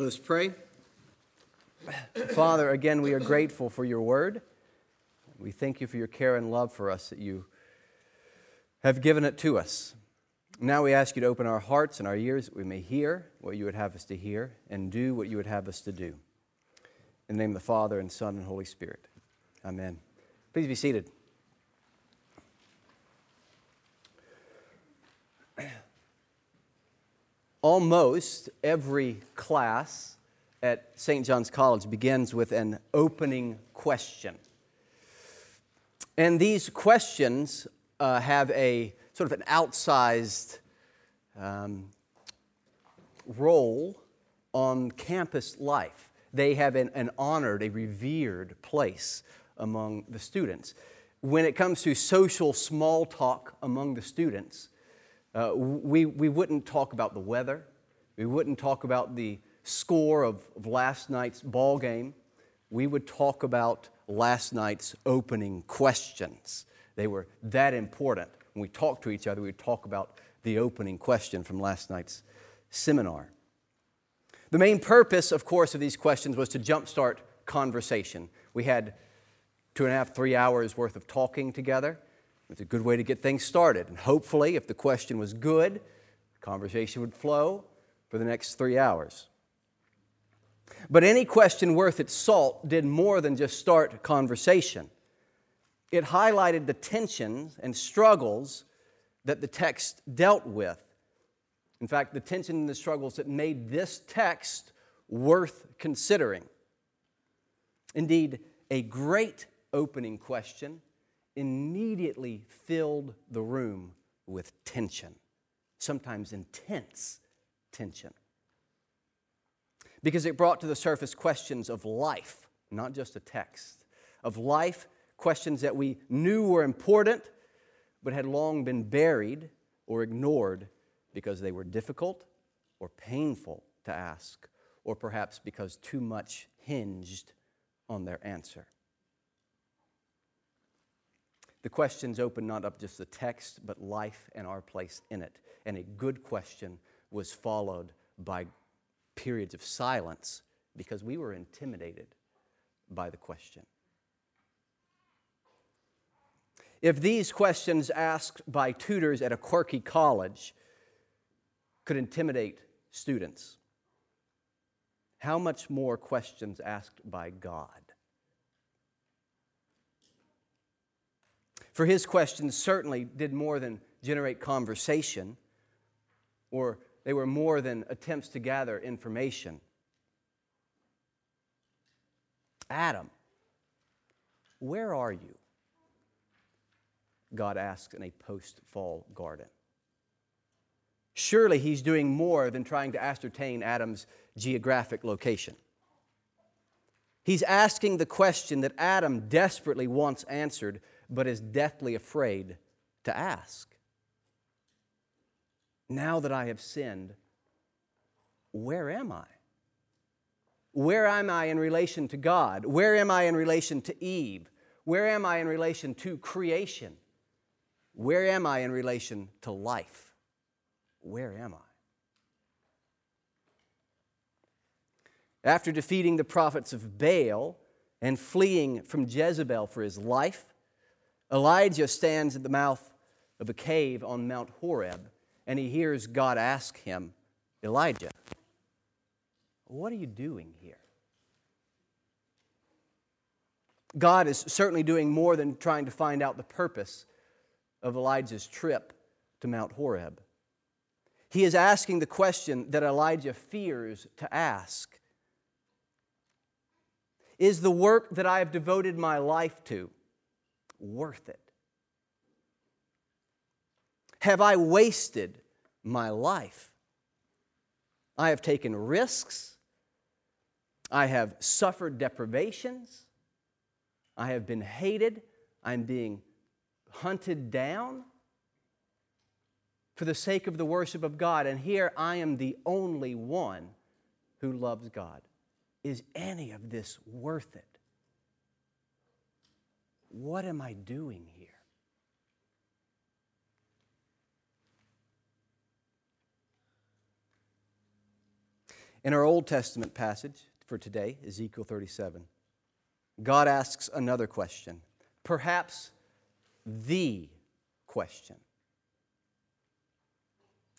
Let us pray. Father, again, we are grateful for your word. We thank you for your care and love for us that you have given it to us. Now we ask you to open our hearts and our ears that we may hear what you would have us to hear and do what you would have us to do. In the name of the Father, and Son, and Holy Spirit. Amen. Please be seated. Almost every class at St. John's College begins with an opening question. And these questions uh, have a sort of an outsized um, role on campus life. They have an, an honored, a revered place among the students. When it comes to social small talk among the students, uh, we, we wouldn't talk about the weather. We wouldn't talk about the score of, of last night's ball game. We would talk about last night's opening questions. They were that important. When we talked to each other, we would talk about the opening question from last night's seminar. The main purpose, of course, of these questions was to jumpstart conversation. We had two and a half, three hours worth of talking together. It's a good way to get things started. And hopefully, if the question was good, conversation would flow for the next three hours. But any question worth its salt did more than just start conversation. It highlighted the tensions and struggles that the text dealt with. In fact, the tension and the struggles that made this text worth considering. Indeed, a great opening question immediately filled the room with tension, sometimes intense tension. Because it brought to the surface questions of life, not just a text, of life, questions that we knew were important, but had long been buried or ignored because they were difficult or painful to ask, or perhaps because too much hinged on their answer. The questions open not up just the text, but life and our place in it. And a good question was followed by periods of silence because we were intimidated by the question. If these questions asked by tutors at a quirky college could intimidate students, how much more questions asked by God? For his questions certainly did more than generate conversation, or they were more than attempts to gather information. Adam, where are you? God asks in a post fall garden. Surely he's doing more than trying to ascertain Adam's geographic location. He's asking the question that Adam desperately wants answered but is deathly afraid to ask. Now that I have sinned, where am I? Where am I in relation to God? Where am I in relation to Eve? Where am I in relation to creation? Where am I in relation to life? Where am I? After defeating the prophets of Baal and fleeing from Jezebel for his life, Elijah stands at the mouth of a cave on Mount Horeb and he hears God ask him, Elijah, what are you doing here? God is certainly doing more than trying to find out the purpose of Elijah's trip to Mount Horeb. He is asking the question that Elijah fears to ask Is the work that I have devoted my life to worth it? Have I wasted my life? I have taken risks. I have suffered deprivations. I have been hated. I'm being hunted down for the sake of the worship of God. And here I am the only one who loves God. Is any of this worth it? What am I doing here? In our Old Testament passage for today, Ezekiel 37, God asks another question, perhaps the question.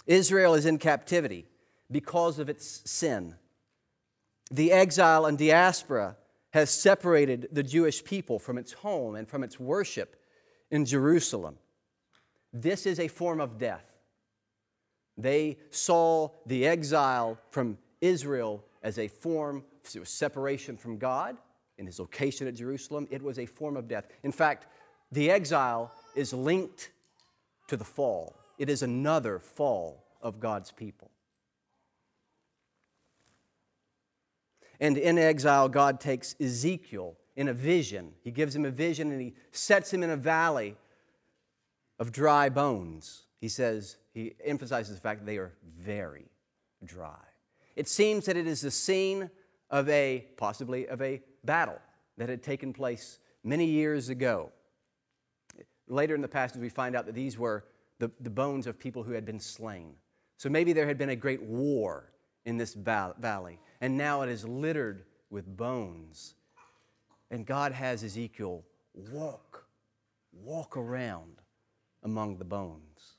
Israel is in captivity because of its sin. The exile and diaspora has separated the Jewish people from its home and from its worship in Jerusalem. This is a form of death. They saw the exile from Israel as a form of separation from God in his location at Jerusalem. It was a form of death. In fact, the exile is linked to the fall, it is another fall of God's people. And in exile, God takes Ezekiel in a vision. He gives him a vision and he sets him in a valley of dry bones. He says, he emphasizes the fact that they are very dry. It seems that it is the scene of a, possibly, of a battle that had taken place many years ago. Later in the passage, we find out that these were the, the bones of people who had been slain. So maybe there had been a great war in this valley, and now it is littered with bones. And God has Ezekiel walk, walk around among the bones.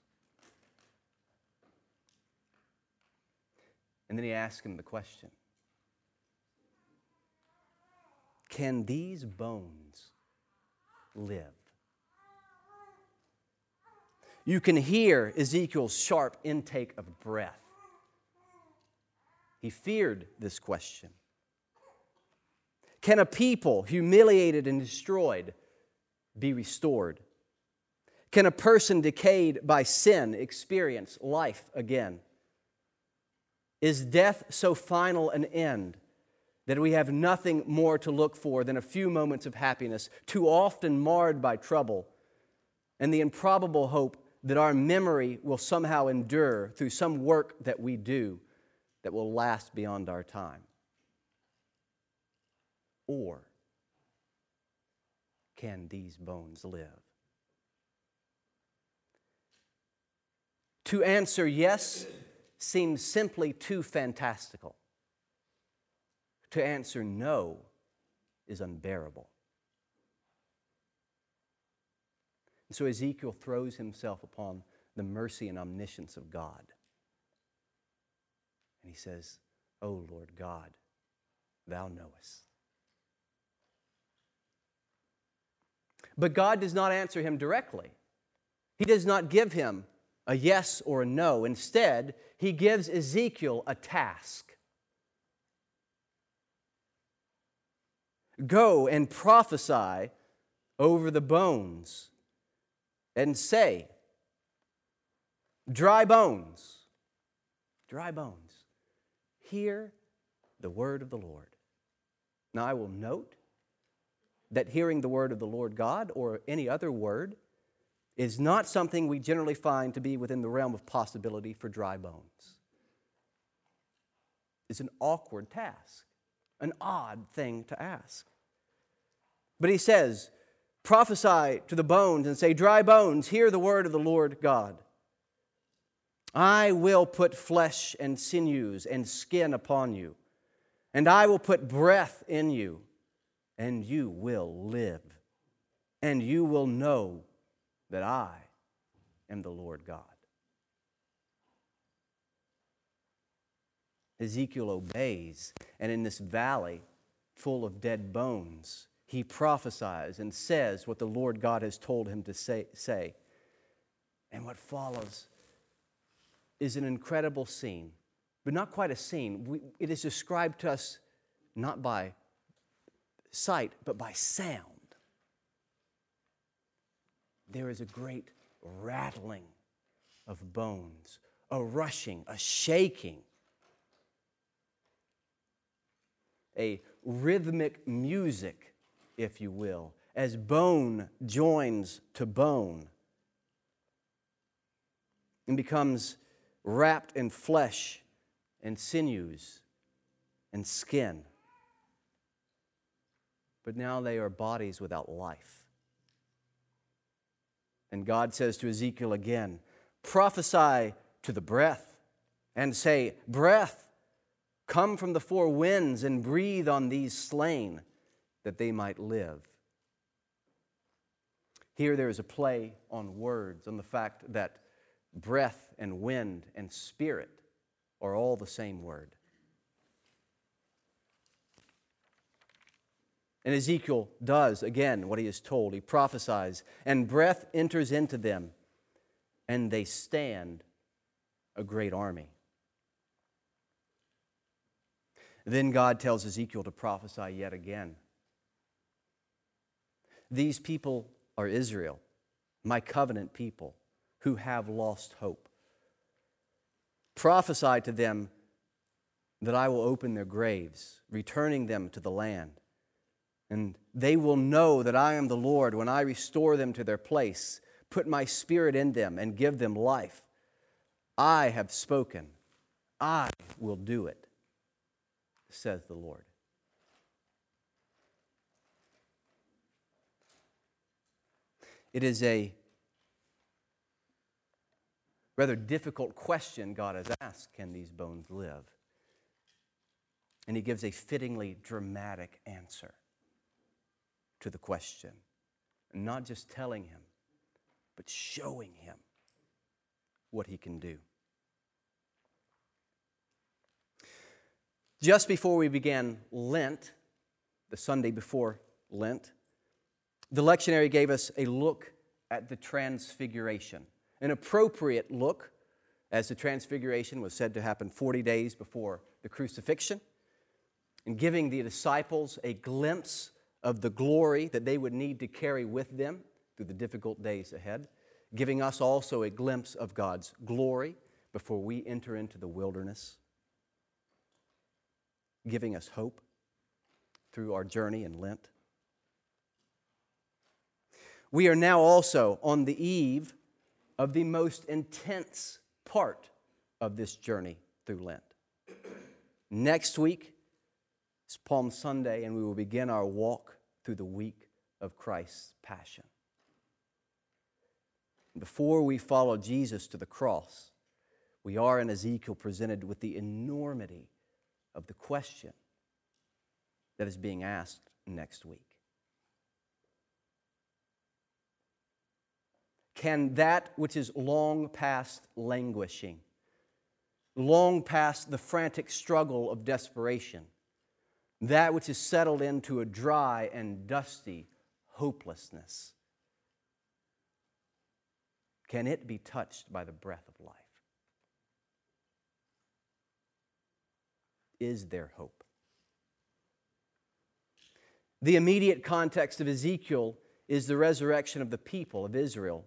And then he asks him the question Can these bones live? You can hear Ezekiel's sharp intake of breath. He feared this question. Can a people humiliated and destroyed be restored? Can a person decayed by sin experience life again? Is death so final an end that we have nothing more to look for than a few moments of happiness, too often marred by trouble, and the improbable hope that our memory will somehow endure through some work that we do that will last beyond our time? Or can these bones live? To answer yes seems simply too fantastical. To answer no is unbearable. And so Ezekiel throws himself upon the mercy and omniscience of God. And he says, O Lord God, thou knowest. But God does not answer him directly. He does not give him a yes or a no. Instead, he gives Ezekiel a task Go and prophesy over the bones and say, Dry bones, dry bones, hear the word of the Lord. Now, I will note that hearing the word of the Lord God or any other word is not something we generally find to be within the realm of possibility for dry bones. It's an awkward task, an odd thing to ask. But he says, Prophesy to the bones and say, Dry bones, hear the word of the Lord God. I will put flesh and sinews and skin upon you, and I will put breath in you, and you will live, and you will know that I am the Lord God. Ezekiel obeys, and in this valley full of dead bones, he prophesies and says what the Lord God has told him to say. say. And what follows is an incredible scene, but not quite a scene. We, it is described to us not by sight, but by sound. There is a great rattling of bones, a rushing, a shaking, a rhythmic music if you will, as bone joins to bone and becomes wrapped in flesh and sinews and skin. But now they are bodies without life. And God says to Ezekiel again, prophesy to the breath and say, Breath, Come from the four winds and breathe on these slain that they might live. Here there is a play on words, on the fact that breath and wind and spirit are all the same word. And Ezekiel does again what he is told. He prophesies, and breath enters into them, and they stand a great army. Then God tells Ezekiel to prophesy yet again. These people are Israel, my covenant people, who have lost hope. Prophesy to them that I will open their graves, returning them to the land. And they will know that I am the Lord when I restore them to their place, put my spirit in them, and give them life. I have spoken, I will do it, says the Lord. It is a rather difficult question God has asked can these bones live? And he gives a fittingly dramatic answer to the question. not just telling him, but showing him what he can do. Just before we began Lent, the Sunday before Lent, the lectionary gave us a look at the Transfiguration, an appropriate look, as the Transfiguration was said to happen 40 days before the crucifixion, and giving the disciples a glimpse of the glory that they would need to carry with them through the difficult days ahead, giving us also a glimpse of God's glory before we enter into the wilderness, giving us hope through our journey in Lent. We are now also on the eve of the most intense part of this journey through Lent. Next week is Palm Sunday, and we will begin our walk through the week of Christ's passion. Before we follow Jesus to the cross, we are in Ezekiel presented with the enormity of the question that is being asked next week. Can that which is long past languishing, long past the frantic struggle of desperation, that which is settled into a dry and dusty hopelessness, can it be touched by the breath of life? Is there hope? The immediate context of Ezekiel is the resurrection of the people of Israel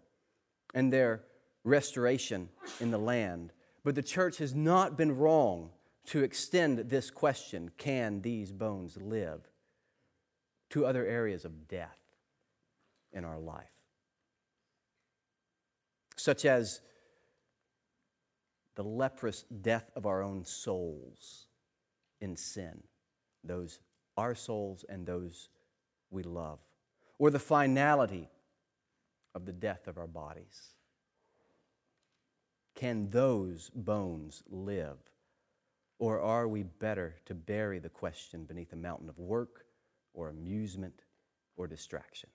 and their restoration in the land. But the church has not been wrong to extend this question can these bones live to other areas of death in our life, such as the leprous death of our own souls in sin, those our souls and those we love, or the finality of the death of our bodies. Can those bones live? Or are we better to bury the question beneath a mountain of work or amusement or distraction?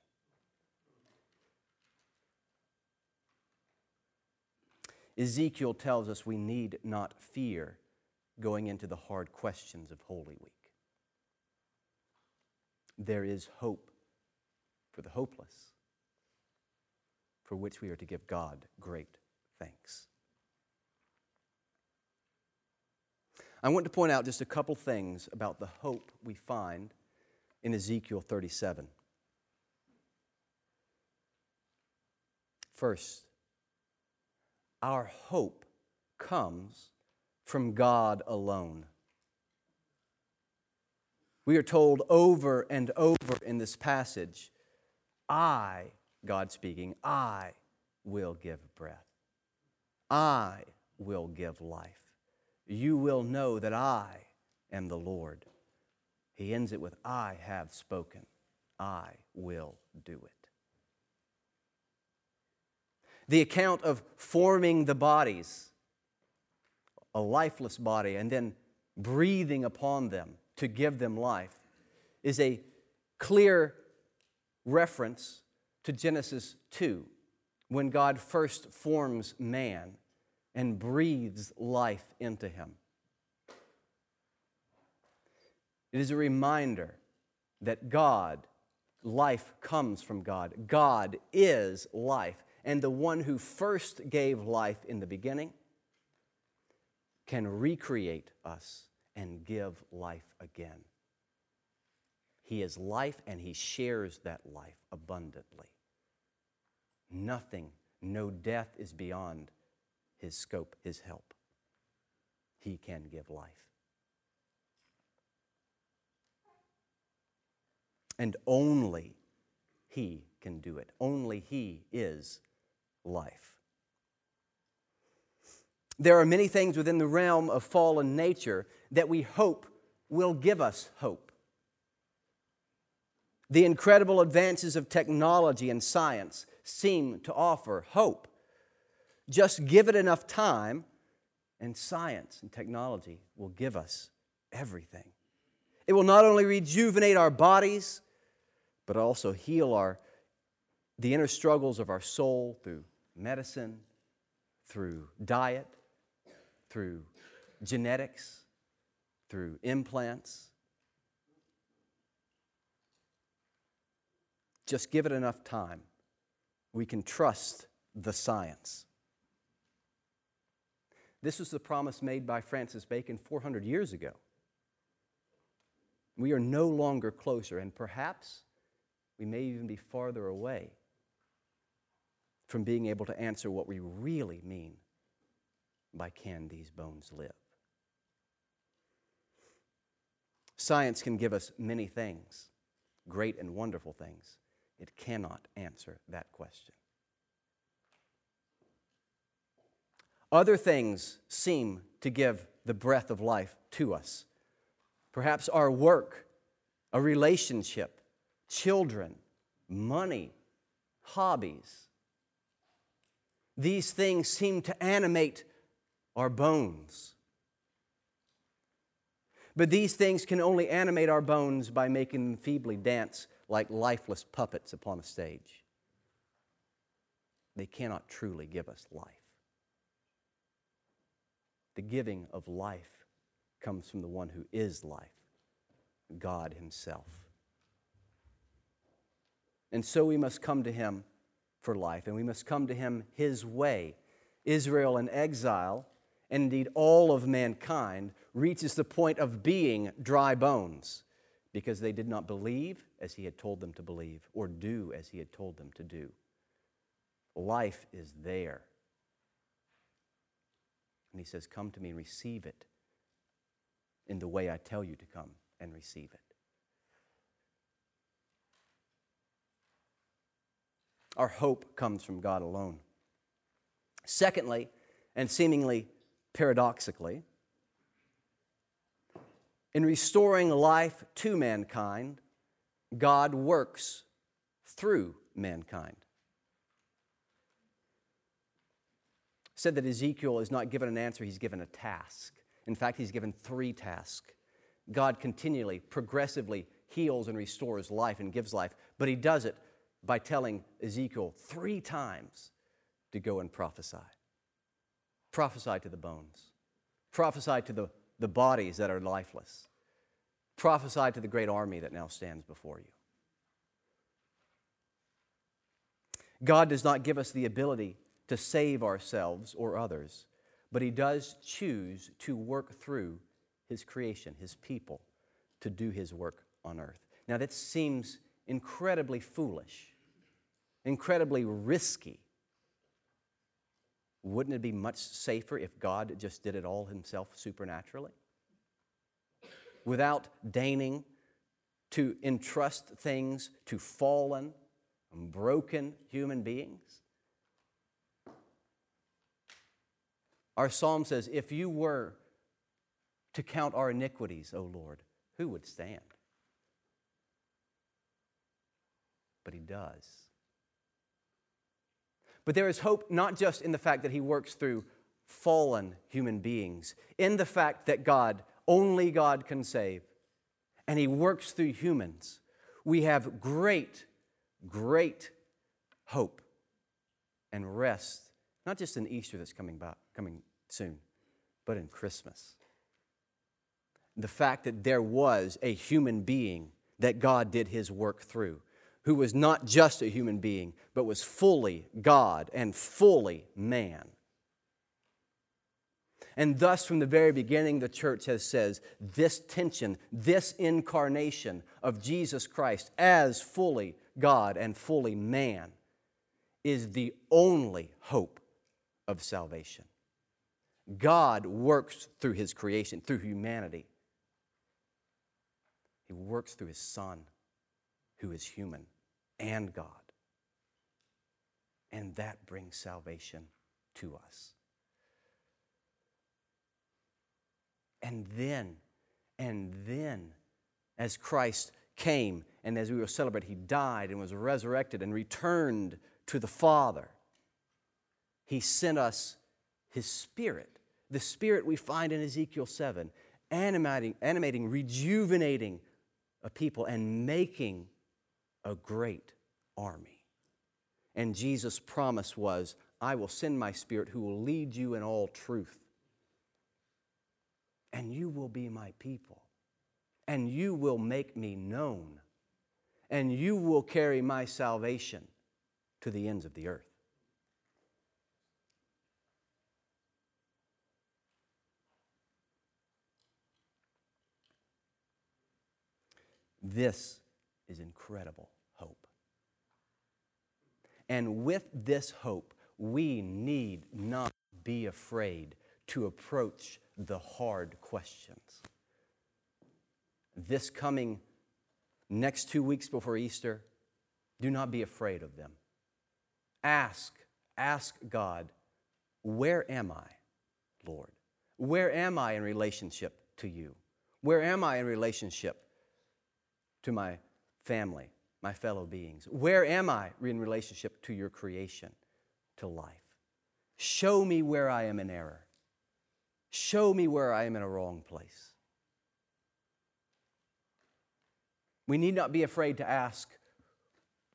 Ezekiel tells us we need not fear going into the hard questions of Holy Week. There is hope for the hopeless for which we are to give God great thanks. I want to point out just a couple things about the hope we find in Ezekiel 37. First, our hope comes from God alone. We are told over and over in this passage, I God speaking, I will give breath. I will give life. You will know that I am the Lord. He ends it with, I have spoken. I will do it. The account of forming the bodies, a lifeless body, and then breathing upon them to give them life, is a clear reference to Genesis 2, when God first forms man and breathes life into him. It is a reminder that God, life comes from God. God is life. And the one who first gave life in the beginning can recreate us and give life again. He is life and he shares that life abundantly. Nothing, no death is beyond his scope, his help. He can give life. And only He can do it. Only He is life. There are many things within the realm of fallen nature that we hope will give us hope. The incredible advances of technology and science seem to offer hope. Just give it enough time, and science and technology will give us everything. It will not only rejuvenate our bodies, but also heal our, the inner struggles of our soul through medicine, through diet, through genetics, through implants. Just give it enough time. We can trust the science. This was the promise made by Francis Bacon 400 years ago. We are no longer closer, and perhaps we may even be farther away from being able to answer what we really mean by can these bones live? Science can give us many things, great and wonderful things. It cannot answer that question. Other things seem to give the breath of life to us. Perhaps our work, a relationship, children, money, hobbies. These things seem to animate our bones. But these things can only animate our bones by making them feebly dance like lifeless puppets upon a stage. They cannot truly give us life. The giving of life comes from the one who is life, God Himself. And so we must come to him for life, and we must come to him his way. Israel in exile, and indeed all of mankind, reaches the point of being dry bones because they did not believe as he had told them to believe or do as he had told them to do. Life is there. And he says, Come to me and receive it in the way I tell you to come and receive it. Our hope comes from God alone. Secondly, and seemingly paradoxically, in restoring life to mankind, God works through mankind. Said that Ezekiel is not given an answer, he's given a task. In fact, he's given three tasks. God continually, progressively heals and restores life and gives life, but he does it by telling Ezekiel three times to go and prophesy. Prophesy to the bones, prophesy to the, the bodies that are lifeless, prophesy to the great army that now stands before you. God does not give us the ability to save ourselves or others, but He does choose to work through His creation, His people, to do His work on earth. Now, that seems incredibly foolish incredibly risky. Wouldn't it be much safer if God just did it all himself supernaturally? Without deigning to entrust things to fallen and broken human beings? Our psalm says, If you were to count our iniquities, O Lord, who would stand? But he does. But there is hope not just in the fact that he works through fallen human beings, in the fact that God Only God can save. And He works through humans. We have great, great hope and rest, not just in Easter that's coming, by, coming soon, but in Christmas. The fact that there was a human being that God did His work through who was not just a human being, but was fully God and fully man. And thus, from the very beginning, the church has says this tension, this incarnation of Jesus Christ as fully God and fully man is the only hope of salvation. God works through his creation, through humanity. He works through his Son who is human and God. And that brings salvation to us. And then, and then, as Christ came and as we will celebrate, he died and was resurrected and returned to the Father, he sent us his Spirit, the Spirit we find in Ezekiel 7, animating, animating rejuvenating a people and making a great army. And Jesus' promise was, I will send my spirit who will lead you in all truth. And you will be my people. And you will make me known. And you will carry my salvation to the ends of the earth. This is incredible hope. And with this hope, we need not be afraid to approach the hard questions. This coming next two weeks before Easter, do not be afraid of them. Ask, ask God, where am I, Lord? Where am I in relationship to you? Where am I in relationship to my family, my fellow beings? Where am I in relationship to your creation, to life? Show me where I am in error. Show me where I am in a wrong place. We need not be afraid to ask,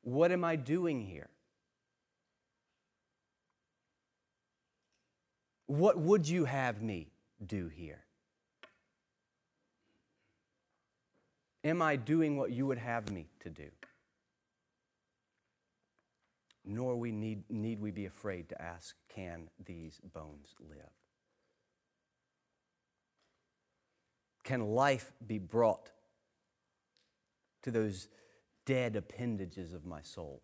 What am I doing here? What would you have me do here? Am I doing what you would have me to do? Nor we need, need we be afraid to ask, can these bones live? Can life be brought to those dead appendages of my soul?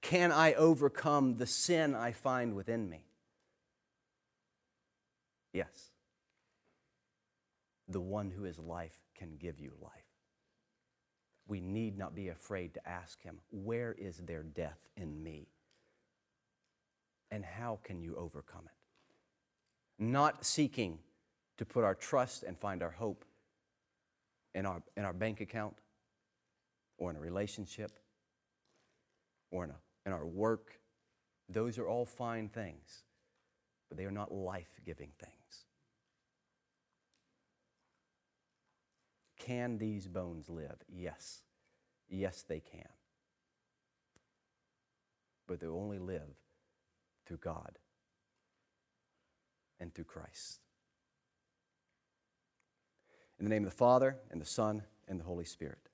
Can I overcome the sin I find within me? Yes the one who is life can give you life. We need not be afraid to ask him, Where is there death in me? And how can you overcome it? Not seeking to put our trust and find our hope in our, in our bank account or in a relationship or in, a, in our work. Those are all fine things, but they are not life giving things. Can these bones live? Yes. Yes, they can. But they only live through God and through Christ. In the name of the Father, and the Son, and the Holy Spirit.